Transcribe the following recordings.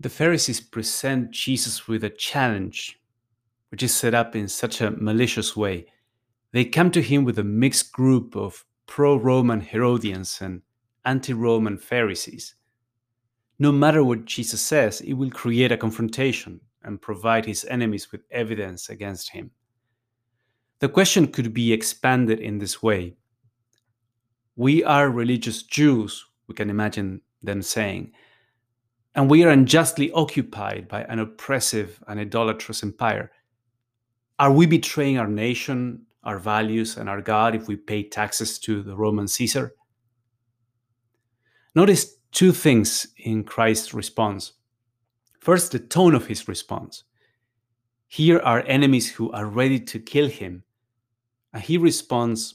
The Pharisees present Jesus with a challenge, which is set up in such a malicious way. They come to him with a mixed group of pro Roman Herodians and anti Roman Pharisees. No matter what Jesus says, it will create a confrontation and provide his enemies with evidence against him. The question could be expanded in this way We are religious Jews, we can imagine them saying, and we are unjustly occupied by an oppressive and idolatrous empire. Are we betraying our nation, our values, and our God if we pay taxes to the Roman Caesar? Notice two things in Christ's response. First, the tone of his response. Here are enemies who are ready to kill him, and he responds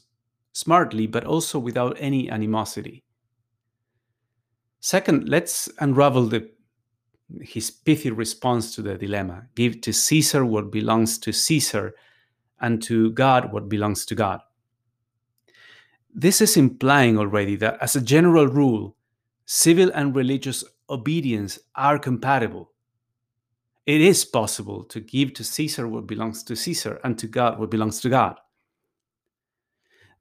smartly, but also without any animosity. Second, let's unravel the, his pithy response to the dilemma give to Caesar what belongs to Caesar, and to God what belongs to God. This is implying already that, as a general rule, civil and religious obedience are compatible. It is possible to give to Caesar what belongs to Caesar and to God what belongs to God.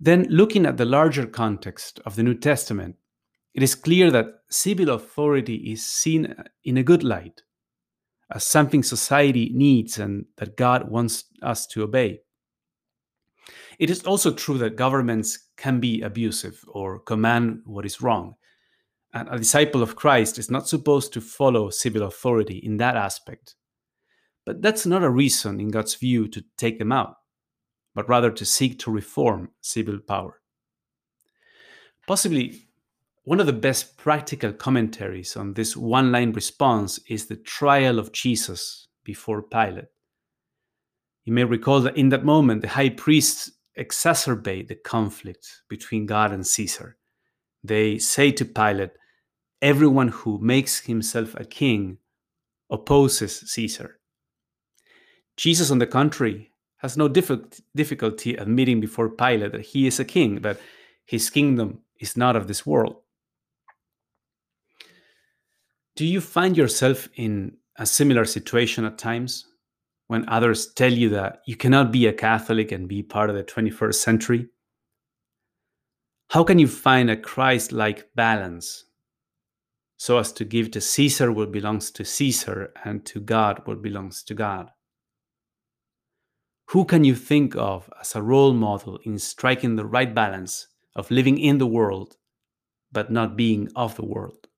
Then, looking at the larger context of the New Testament, it is clear that civil authority is seen in a good light as something society needs and that God wants us to obey. It is also true that governments can be abusive or command what is wrong. And a disciple of Christ is not supposed to follow civil authority in that aspect. But that's not a reason, in God's view, to take them out, but rather to seek to reform civil power. Possibly one of the best practical commentaries on this one line response is the trial of Jesus before Pilate. You may recall that in that moment, the high priests exacerbate the conflict between God and Caesar. They say to Pilate, Everyone who makes himself a king opposes Caesar. Jesus, on the contrary, has no difficulty admitting before Pilate that he is a king, that his kingdom is not of this world. Do you find yourself in a similar situation at times when others tell you that you cannot be a Catholic and be part of the 21st century? How can you find a Christ like balance so as to give to Caesar what belongs to Caesar and to God what belongs to God? Who can you think of as a role model in striking the right balance of living in the world but not being of the world?